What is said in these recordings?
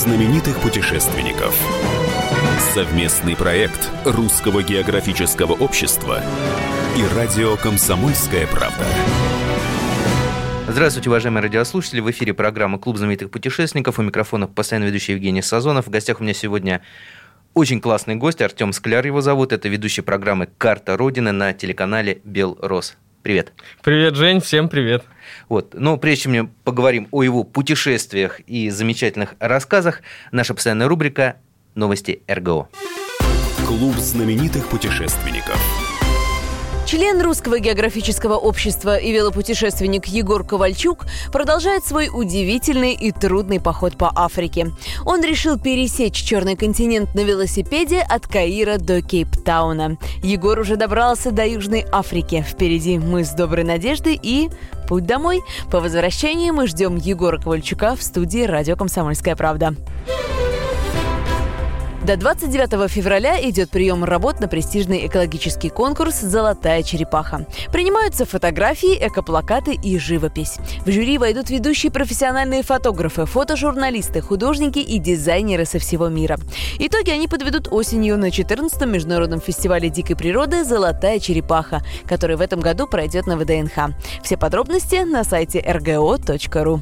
знаменитых путешественников. Совместный проект Русского географического общества и радио «Комсомольская правда». Здравствуйте, уважаемые радиослушатели. В эфире программа «Клуб знаменитых путешественников». У микрофона постоянно ведущий Евгений Сазонов. В гостях у меня сегодня очень классный гость, Артем Скляр его зовут. Это ведущий программы «Карта Родины» на телеканале «Белрос». Привет. Привет, Жень, всем привет. Вот. Но прежде чем мы поговорим о его путешествиях и замечательных рассказах, наша постоянная рубрика «Новости РГО». Клуб знаменитых путешественников. Член Русского географического общества и велопутешественник Егор Ковальчук продолжает свой удивительный и трудный поход по Африке. Он решил пересечь Черный континент на велосипеде от Каира до Кейптауна. Егор уже добрался до Южной Африки. Впереди мы с Доброй Надеждой и путь домой. По возвращении мы ждем Егора Ковальчука в студии «Радио Комсомольская правда». До 29 февраля идет прием работ на престижный экологический конкурс «Золотая черепаха». Принимаются фотографии, экоплакаты и живопись. В жюри войдут ведущие профессиональные фотографы, фотожурналисты, художники и дизайнеры со всего мира. Итоги они подведут осенью на 14-м международном фестивале дикой природы «Золотая черепаха», который в этом году пройдет на ВДНХ. Все подробности на сайте rgo.ru.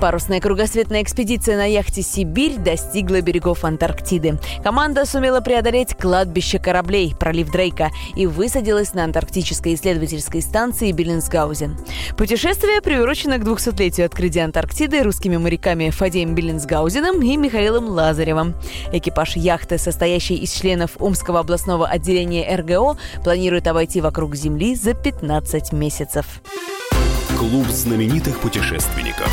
Парусная кругосветная экспедиция на яхте «Сибирь» достигла берегов Антарктиды. Команда сумела преодолеть кладбище кораблей, пролив Дрейка, и высадилась на антарктической исследовательской станции Беллинсгаузен. Путешествие приурочено к 200-летию открытия Антарктиды русскими моряками Фадеем Беллинсгаузеном и Михаилом Лазаревым. Экипаж яхты, состоящий из членов Умского областного отделения РГО, планирует обойти вокруг Земли за 15 месяцев. Клуб знаменитых путешественников.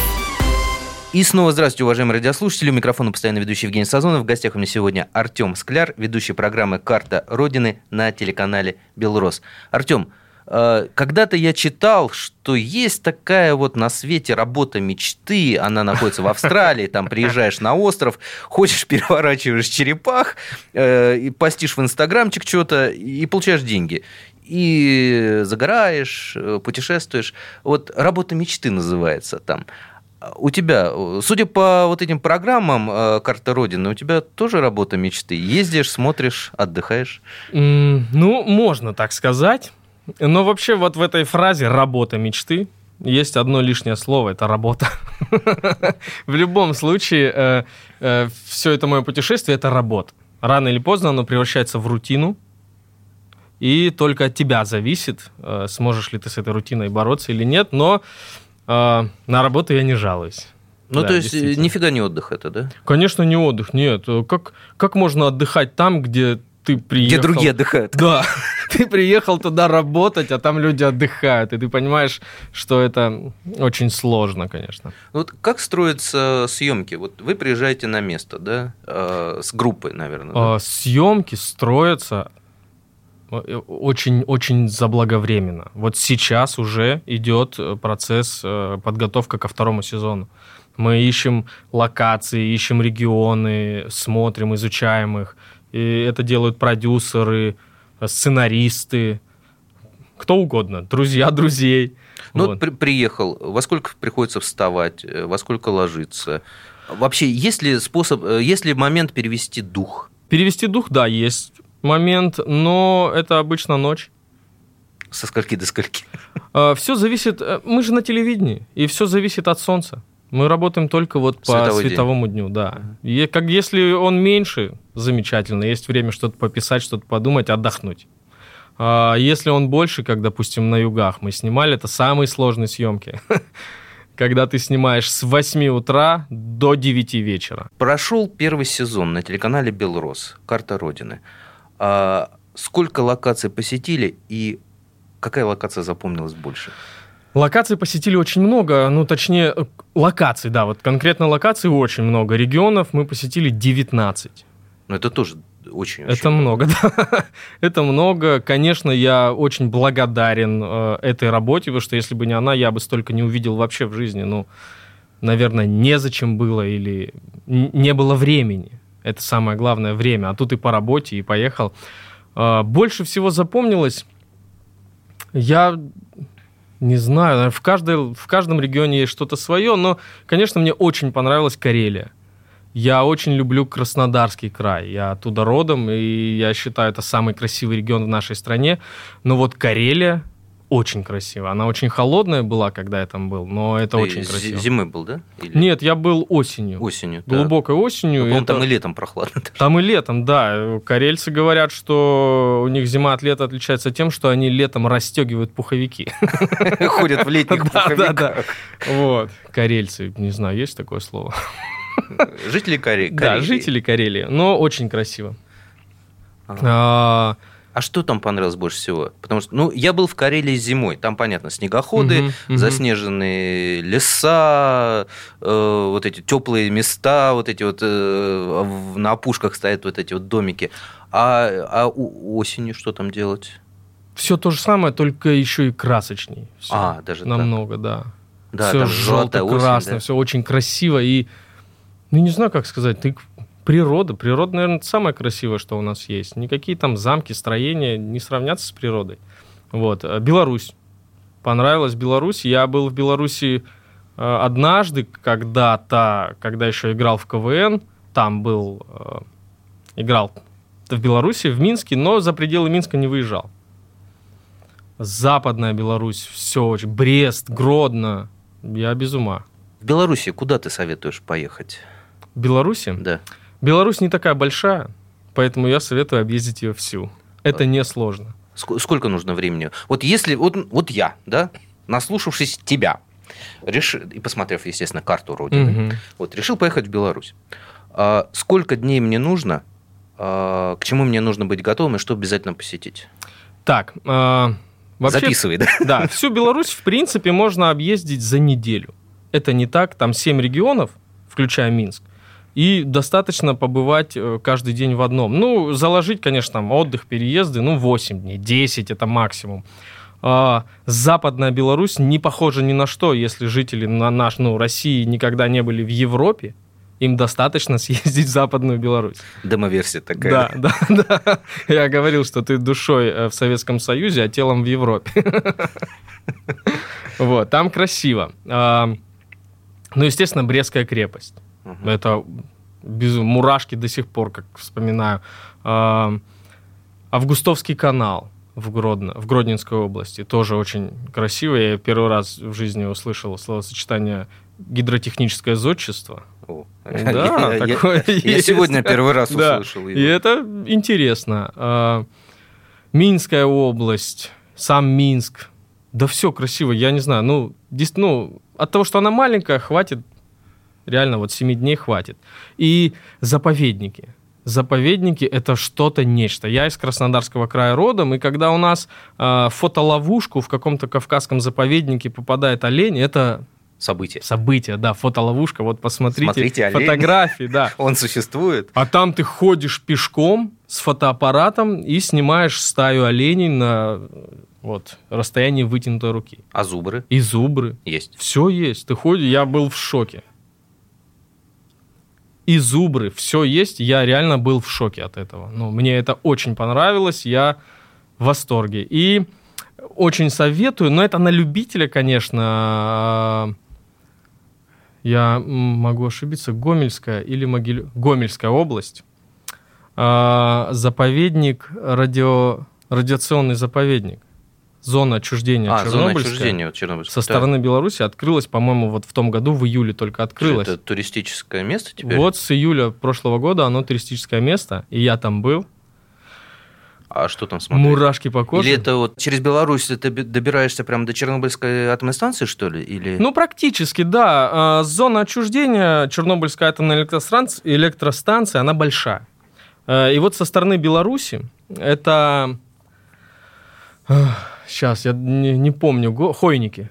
И снова здравствуйте, уважаемые радиослушатели. У микрофона постоянно ведущий Евгений Сазонов. В гостях у меня сегодня Артем Скляр, ведущий программы «Карта Родины» на телеканале «Белрос». Артем, э, когда-то я читал, что есть такая вот на свете работа мечты, она находится в Австралии, там приезжаешь на остров, хочешь, переворачиваешь черепах, э, и постишь в инстаграмчик что-то и получаешь деньги и загораешь, э, путешествуешь. Вот работа мечты называется там у тебя, судя по вот этим программам э, «Карта Родины», у тебя тоже работа мечты? Ездишь, смотришь, отдыхаешь? Mm, ну, можно так сказать. Но вообще вот в этой фразе «работа мечты» есть одно лишнее слово – это работа. В любом случае, э, э, все это мое путешествие – это работа. Рано или поздно оно превращается в рутину, и только от тебя зависит, сможешь ли ты с этой рутиной бороться или нет. Но а, на работу я не жалуюсь. Ну, да, то есть нифига не отдых это, да? Конечно, не отдых, нет. Как, как можно отдыхать там, где ты приехал... Где другие отдыхают. Да. Ты приехал туда работать, а там люди отдыхают. И ты понимаешь, что это очень сложно, конечно. Вот как строятся съемки? Вот вы приезжаете на место, да? Э, с группой, наверное. Да? А, съемки строятся очень-очень заблаговременно. Вот сейчас уже идет э, процесс э, подготовка ко второму сезону. Мы ищем локации, ищем регионы, смотрим, изучаем их. И это делают продюсеры, сценаристы, кто угодно, друзья друзей. Ну, вот. при приехал, во сколько приходится вставать, э, во сколько ложиться? Вообще, есть ли способ, есть ли момент перевести дух? Перевести дух, да, есть момент, но это обычно ночь. Со скольки до скольки? А, все зависит... Э, мы же на телевидении, и все зависит от солнца. Мы работаем только вот по Световой световому день. дню, да. И как если он меньше, замечательно. Есть время что-то пописать, что-то подумать, отдохнуть. А если он больше, как, допустим, на югах мы снимали, это самые сложные съемки. Когда ты снимаешь с 8 утра до 9 вечера. Прошел первый сезон на телеканале «Белрос. Карта Родины». А сколько локаций посетили и какая локация запомнилась больше? Локаций посетили очень много, ну, точнее, э, локаций, да, вот конкретно локаций очень много. Регионов мы посетили 19. Но это тоже очень, очень Это много, да. это много. Конечно, я очень благодарен э, этой работе, потому что если бы не она, я бы столько не увидел вообще в жизни. Ну, наверное, незачем было или не было времени. Это самое главное время. А тут и по работе, и поехал. А, больше всего запомнилось, я Не знаю, в, каждой, в каждом регионе есть что-то свое, но, конечно, мне очень понравилась Карелия. Я очень люблю Краснодарский край. Я оттуда родом, и я считаю, это самый красивый регион в нашей стране. Но вот Карелия очень красиво. Она очень холодная была, когда я там был, но это Ты очень красиво. Зимой был, да? Или Нет, я был осенью. Осенью. да. Глубокой осенью. Ну, Это- там и летом прохладно. Там и летом, да. Карельцы говорят, что у них зима от лета отличается тем, что они летом расстегивают пуховики. Ходят в летних Да, да, да. пуховиках. Вот. Карельцы, не знаю, есть такое слово? Жители Каре- Карелии. Да, жители Карелии. Но очень красиво. А, что там понравилось больше всего? Потому что, ну, я был в Карелии зимой. Там, понятно, снегоходы, Мгм, мгм. заснеженные леса, э, вот эти теплые места, вот эти вот э, в- на опушках стоят вот эти вот домики. А, а у- осенью что там делать? Все то же самое, только еще и красочней. Всё. А, даже так. Намного, да. Да, все желто-красное, да. все очень красиво. И, ну, не знаю, как сказать, ты природа. Природа, наверное, самое красивое, что у нас есть. Никакие там замки, строения не сравнятся с природой. Вот. А Беларусь. Понравилась Беларусь. Я был в Беларуси э, однажды, когда-то, когда еще играл в КВН. Там был, э, играл в Беларуси, в Минске, но за пределы Минска не выезжал. Западная Беларусь, все очень. Брест, Гродно. Я без ума. В Беларуси куда ты советуешь поехать? В Беларуси? Да. Беларусь не такая большая, поэтому я советую объездить ее всю. Это несложно. Ск- Сколько нужно времени? Вот если, вот, вот я, да, наслушавшись тебя, решил, и посмотрев, естественно, карту Родины, Мгм. вот, решил поехать в Беларусь. А, сколько дней мне нужно, а, к чему мне нужно быть готовым и что обязательно посетить? Так, а, вообще, Записывай, да? да, всю Беларусь, в принципе, можно объездить за неделю. Это не так, там 7 регионов, включая Минск, и достаточно побывать э, каждый день в одном. Ну, заложить, конечно, там отдых, переезды, ну, 8 дней, 10 это максимум. А, Западная Беларусь не похожа ни на что, если жители на наш, ну, России никогда не были в Европе, им достаточно съездить в Западную Беларусь. Демоверсия такая. Да, да, да. Я говорил, что ты душой э, в Советском Союзе, а телом в Европе. Вот, там красиво. А, Ну, естественно, Брестская крепость. Мгм. Это без мурашки до сих пор, как вспоминаю. А, Августовский канал в, Гродно, в Гродненской области. Тоже очень красиво. Я первый раз в жизни услышал словосочетание гидротехническое зодчество. О, Да, я- я- такое Я есть. сегодня первый раз Да. услышал И его. это интересно. А, Минская область, сам Минск. Да все красиво, я не знаю. Ну, дес- ну, от того, что она маленькая, хватит. Реально, вот 7 дней хватит. И заповедники. Заповедники это что-то нечто. Я из Краснодарского края родом, и когда у нас в фотоловушку в каком-то кавказском заповеднике попадает олень, это Событие. событие, да, фотоловушка. Вот посмотрите Смотрите, олень. фотографии, да. Он существует? А там ты ходишь пешком с фотоаппаратом и снимаешь стаю оленей на вот, расстоянии вытянутой руки. А зубры И зубры. есть. Все есть. Ты ходишь, я был в шоке. И зубры, все есть. Я реально был в шоке от этого. Ну, мне это очень понравилось. Я в восторге. И очень советую, но это на любителя, конечно. а, Я могу ошибиться. Гомельская или Могилев... Гомельская область. А, Заповедник, радио... радиационный заповедник. Зона отчуждения А, зона Чернобыльская отчуждения вот Чернобыльская. со стороны Беларуси открылась, по-моему, вот в том году, в июле только Да. открылась. Это туристическое место теперь? Вот с июля прошлого года оно туристическое место, и я там был. А что там смотреть? Мурашки по коже. Или это вот через Беларусь ты би- добираешься прямо до Чернобыльской атомной станции, что ли? Или... Ну, практически, да. А, Зона отчуждения Чернобыльской атомной электростанции, электростанции она большая. А, И вот со стороны Беларуси это... Сейчас, я не, не помню. го- Хойники.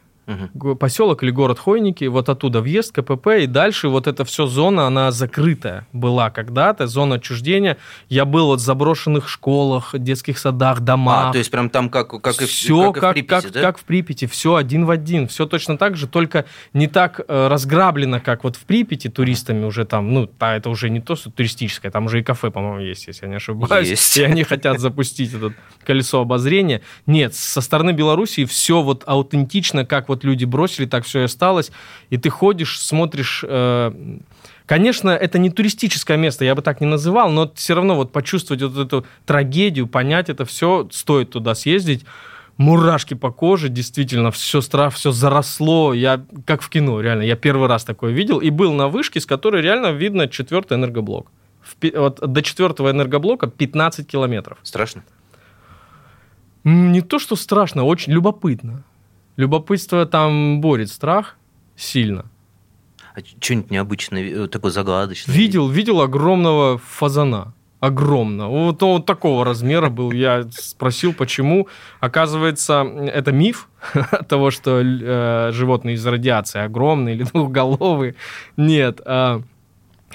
Го- Поселок или город Хойники, вот оттуда въезд, КПП, и дальше вот эта все зона, она закрытая была когда-то, зона отчуждения. Я был вот в заброшенных школах, детских садах, домах. А, то есть прям там как, как, и, все как и в как, Припяти, как, да? как в Припяти, все один в один, все точно так же, только не так э, разграблено, как вот в Припяти туристами уже там, ну, та, это уже не то, что туристическое, там уже и кафе, по-моему, есть, если я не ошибаюсь. Есть. И они хотят запустить это колесо обозрения. Нет, со стороны Белоруссии все вот аутентично, как вот люди бросили, так все и осталось. И ты ходишь, смотришь... э, Конечно, это не туристическое место, я бы так не называл, но все равно вот почувствовать вот эту трагедию, понять это все, стоит туда съездить. Мурашки по коже, действительно, все страх, все заросло. Я как в кино, реально. Я первый раз такое видел и был на вышке, с которой реально видно четвертый энергоблок. В вот до четвертого энергоблока 15 километров. Страшно? Не то, что страшно, очень любопытно. Любопытство там борет страх сильно. А что-нибудь необычное, э, такое загадочное? Видел, видел огромного фазана. Огромно. Вот он вот такого размера был. Я спросил, почему. Оказывается, это миф того, что э, животные из радиации огромные или двухголовые. Нет. а,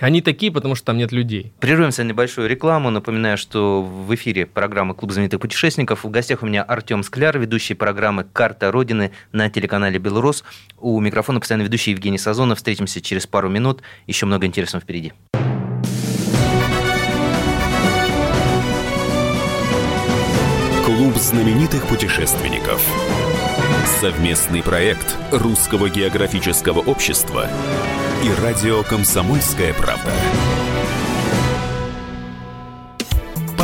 они такие, потому что там нет людей. Прервемся на небольшую рекламу. Напоминаю, что в эфире программы «Клуб знаменитых путешественников». В гостях у меня Артем Скляр, ведущий программы «Карта Родины» на телеканале «Белрос». У микрофона постоянно ведущий Евгений Сазонов. Встретимся через пару минут. Еще много интересного впереди. Клуб знаменитых путешественников. Совместный проект Русского географического общества и радио «Комсомольская правда».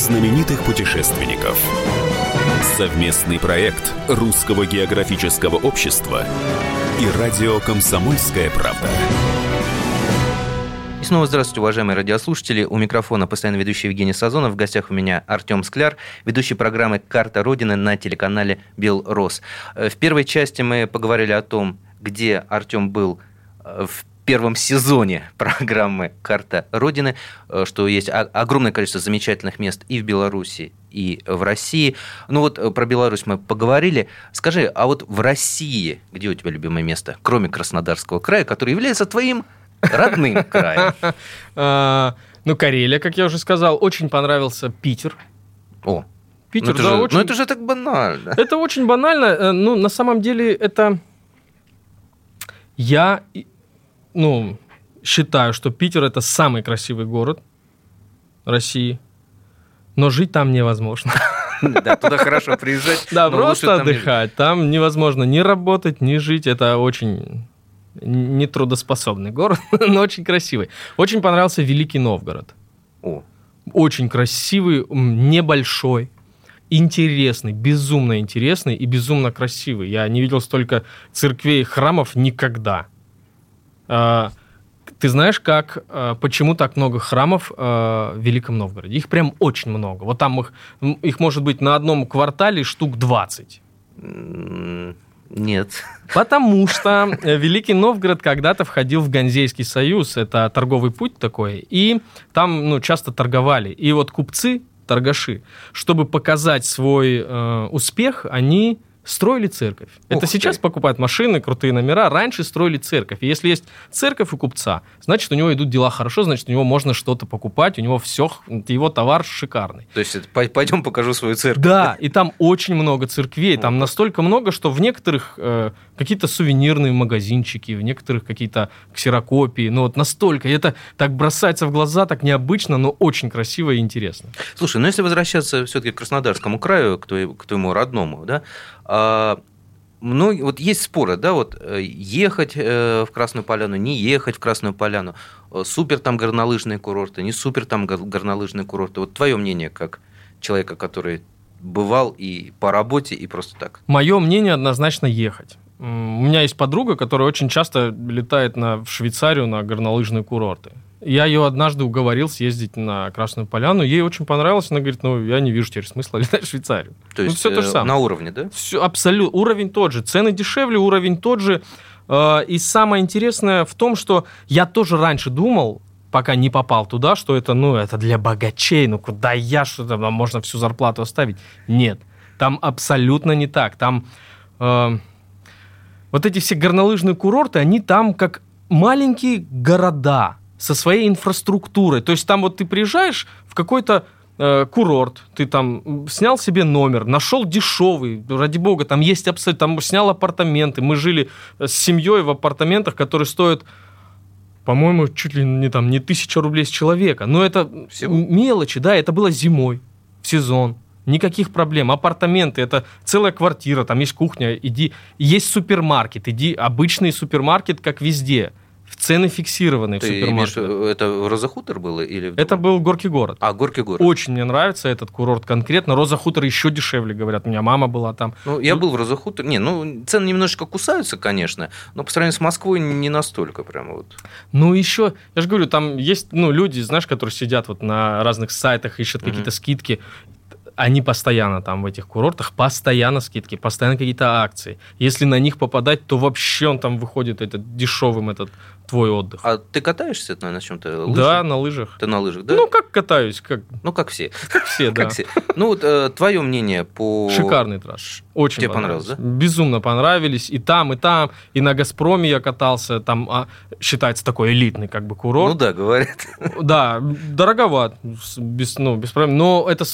Знаменитых путешественников. Совместный проект Русского географического общества и радио «Комсомольская правда». И снова здравствуйте, уважаемые радиослушатели. У микрофона постоянно ведущий Евгений Сазонов. В гостях у меня Артем Скляр, ведущий программы «Карта Родины» на телеканале «Белрос». Э, В первой части мы поговорили о том, где Артем был э, в первом сезоне программы «Карта Родины», э, что есть огромное количество замечательных мест и в Беларуси, и в России. Ну вот э, про Беларусь мы поговорили. Скажи, а вот в России, где у тебя любимое место, кроме Краснодарского края, который является твоим родным краем? А, ну, Карелия, как я уже сказал, очень понравился Питер. О, Питер, ну это, да, же, очень... ну это же так банально. Это очень банально. Э, Ну, на самом деле, это... Я, ну, считаю, что Питер это самый красивый город России. Но жить там невозможно. Да, туда хорошо приезжать. Да, просто отдыхать. Там невозможно ни работать, ни жить. Это очень нетрудоспособный город, но очень красивый. Очень понравился Великий Новгород. О, Очень красивый, небольшой, интересный, безумно интересный и безумно красивый. Я не видел столько церквей и храмов никогда. А, Ты знаешь, как, а, почему так много храмов а, в Великом Новгороде? Их прям очень много. Вот там их, их может быть на одном квартале штук 20. м, нет. Потому что э, Великий Новгород когда-то входил в Ганзейский союз, это торговый путь такой, и там ну, часто торговали. И вот купцы, торгаши, чтобы показать свой э, успех, они строили церковь. Ух это ты. сейчас покупают машины, крутые номера, раньше строили церковь. И если есть церковь у купца, значит, у него идут дела хорошо, значит, у него можно что-то покупать, у него все, его товар шикарный. То есть, пойдем покажу свою церковь. Да, и там очень много церквей. Там настолько много, что в некоторых э, какие-то сувенирные магазинчики, в некоторых какие-то ксерокопии. Ну вот настолько. И это так бросается в глаза, так необычно, но очень красиво и интересно. Слушай, ну если возвращаться все-таки к Краснодарскому краю, к, твоему- к твоему родному, да, ну, вот есть споры, да, вот э, ехать э, в Красную Поляну, не ехать в Красную Поляну, э, супер там горнолыжные курорты, не супер там гор- горнолыжные курорты. Вот твое мнение как человека, который бывал и по работе, и просто так? Мое мнение однозначно ехать. У меня есть подруга, которая очень часто летает на, в Швейцарию на горнолыжные курорты. Я ее однажды уговорил съездить на Красную Поляну. Ей очень понравилось. Она говорит, ну, я не вижу теперь смысла летать в Швейцарию. То есть ну, все то же э, самое. на уровне, да? Все, абсолютно. Уровень тот же. Цены дешевле, уровень тот же. Э, И самое интересное в том, что я тоже раньше думал, пока не попал туда, что это, ну, это для богачей, ну, куда я, что там можно всю зарплату оставить. Нет, там абсолютно не так. Там э, вот эти все горнолыжные курорты, они там как маленькие города со своей инфраструктурой. То есть там вот ты приезжаешь в какой-то э, курорт, ты там снял себе номер, нашел дешевый, ради бога, там есть абсолютно, там снял апартаменты, мы жили э, с семьей в апартаментах, которые стоят по-моему, чуть ли не там не тысяча рублей с человека. Но это Всего? мелочи, да, это было зимой, в сезон. Никаких проблем. Апартаменты, это целая квартира, там есть кухня, иди. Есть супермаркет, иди, обычный супермаркет, как везде. Цены фиксированные в Ты имеешь, в супермаркете. виду, это Роза Хутор было? Или... Это был Горький город. А, Горький город. Очень мне нравится этот курорт конкретно. Роза Хутор еще дешевле, говорят. У меня мама была там. Ну, я Ну- был в Роза Хутор. Не, ну, цены немножечко кусаются, конечно, но по сравнению с Москвой не настолько прямо вот. Ну, еще, я же говорю, там есть, ну, люди, знаешь, которые сидят вот на разных сайтах, ищут Мгм. какие-то скидки. Они постоянно там в этих курортах, постоянно скидки, постоянно какие-то акции. Если на них попадать, то вообще он там выходит этот дешевым, этот твой отдых. А ты катаешься, наверное, на чем-то? Да, на лыжах. Ты на лыжах, да? Ну, как катаюсь, как, Ну, как все. как все, да. Как все. Ну, вот твое мнение по... Шикарный трасс. Очень Тебе понравилось, да? Безумно понравились. И там, и там. И на «Газпроме» я катался. Там а, считается такой элитный как бы курорт. Ну да, говорят. Да, дороговат, без, ну, без проблем. Но это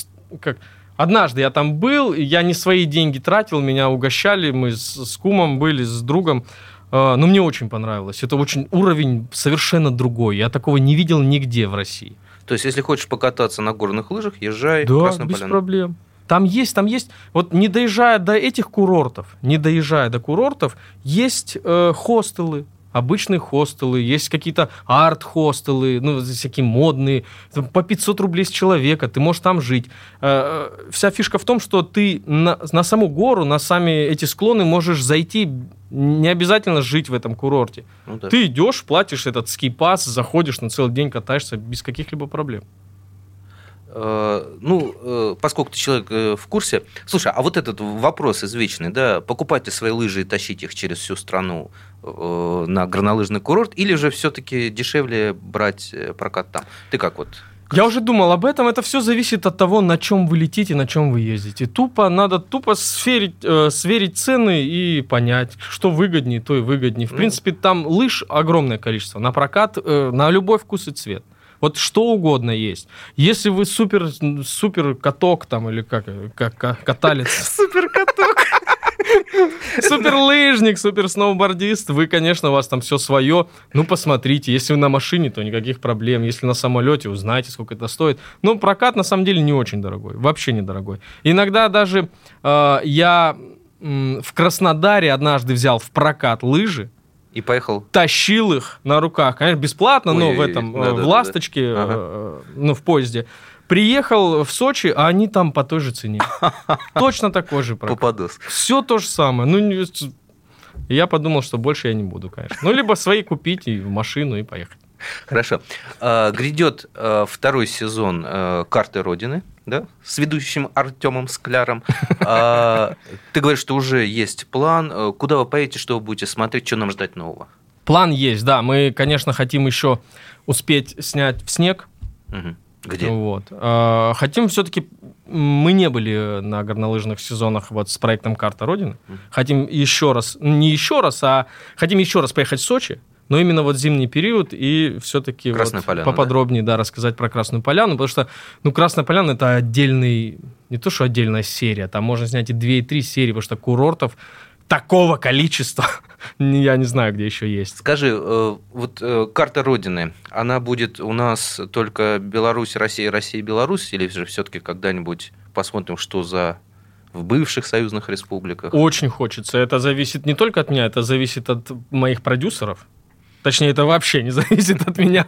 как... Однажды я там был, я не свои деньги тратил, меня угощали, мы с, с кумом были, с другом. Э, Но мне очень понравилось. Это очень уровень совершенно другой. Я такого не видел нигде в России. То есть, если хочешь покататься на горных лыжах, езжай в Да, Красную без Поляну. проблем. Там есть, там есть, вот не доезжая до этих курортов, не доезжая до курортов, есть э, хостелы, обычные хостелы, есть какие-то арт-хостелы, ну, всякие модные, по 500 рублей с человека, ты можешь там жить. Э, э, Вся фишка в том, что ты на, на саму гору, на сами эти склоны можешь зайти, не обязательно жить в этом курорте. Ну да. Ты идешь, платишь этот ски-пас, заходишь на целый день, катаешься без каких-либо проблем. Э, Ну, э, поскольку ты человек э, в курсе. Слушай, а вот этот вопрос извечный, да, покупать ли свои лыжи и тащить их через всю страну на горнолыжный курорт, или же все-таки дешевле брать прокат там? Ты как вот? Я уже думал об этом. Это все зависит от того, на чем вы летите, на чем вы ездите. Тупо надо тупо сверить, э, сверить цены и понять, что выгоднее, то и выгоднее. В Ну. принципе, там лыж огромное количество. На прокат э, на любой вкус и цвет. Вот что угодно есть. Если вы супер, супер каток там или как, как, каталец. Супер каток! Супер лыжник, супер сноубордист, вы, конечно, у вас там все свое. Ну, посмотрите, если вы на машине, то никаких проблем. Если на самолете, узнаете, сколько это стоит. Но прокат на самом деле не очень дорогой, вообще недорогой. Иногда даже э, я в Краснодаре однажды взял в прокат лыжи, И поехал. тащил их на руках, конечно, бесплатно, но в Ой, этом, э, да-да-да-да. в ласточке, э, Ага. э, ну, в поезде. Приехал в Сочи, а они там по той же цене. Точно такой же прокат. Попадос. Все то же самое. Ну, я подумал, что больше я не буду, конечно. Ну, либо свои купить и в машину и поехать. Хорошо. А, Грядет а, второй сезон «Карты Родины», да, с ведущим Артемом Скляром. А, Ты говоришь, что уже есть план. А, Куда вы поедете, что вы будете смотреть, что нам ждать нового? План есть, да. Мы, конечно, хотим еще успеть снять в снег. Где? Вот. А, Хотим все-таки... Мы не были на горнолыжных сезонах вот с проектом «Карта Родины». Хотим еще раз, не еще раз, а хотим еще раз поехать в Сочи, но именно вот зимний период и все-таки вот Поляна, поподробнее да? рассказать про Красную Поляну, потому что, ну, Красная Поляна это отдельный, не то что отдельная серия, там можно снять и две, и три серии, потому что курортов такого количества я не знаю, где еще есть. Скажи, э, вот э, карта Родины, она будет у нас только Беларусь, Россия, Россия, Беларусь, или же все-таки когда-нибудь посмотрим, что за в бывших союзных республиках? Очень хочется. Это зависит не только от меня, это зависит от моих продюсеров. Точнее, это вообще не зависит от меня.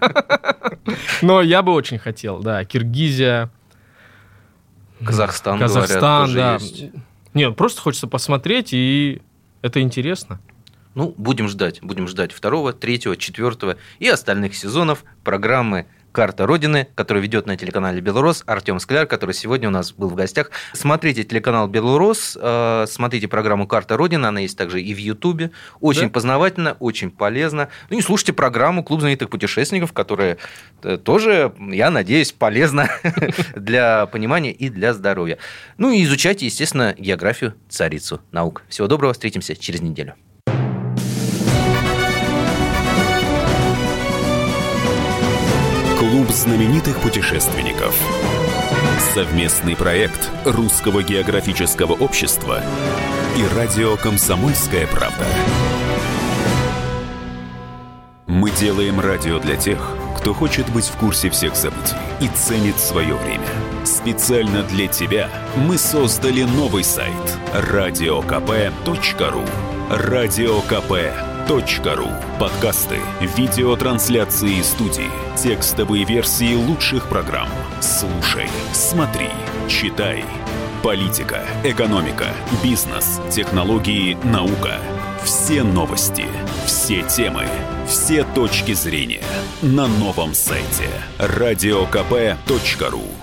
Но я бы очень хотел, да. Киргизия, Казахстан, Казахстан, говорят, да. тоже есть. Нет, просто хочется посмотреть, и это интересно. Ну, будем ждать. Будем ждать второго, третьего, четвертого и остальных сезонов программы «Карта Родины», которую ведет на телеканале «Белрос» Артем Скляр, который сегодня у нас был в гостях. Смотрите телеканал «Белрос», э, смотрите программу «Карта Родины», она есть также и в Ютубе. Очень Да? познавательно, очень полезно. Ну и слушайте программу «Клуб знаменитых путешественников», которая э, тоже, я надеюсь, полезна для понимания и для здоровья. Ну и изучайте, естественно, географию, царицу наук. Всего доброго, встретимся через неделю. Клуб знаменитых путешественников. Совместный проект Русского географического общества и радио «Комсомольская правда». Мы делаем радио для тех, кто хочет быть в курсе всех событий и ценит свое время. Специально для тебя мы создали новый сайт – радиокп.ру. Радиокп.ру. Подкасты, видеотрансляции студии, текстовые версии лучших программ. Слушай, смотри, читай. Политика, экономика, бизнес, технологии, наука. Все новости, все темы, все точки зрения на новом сайте радиокп.ру.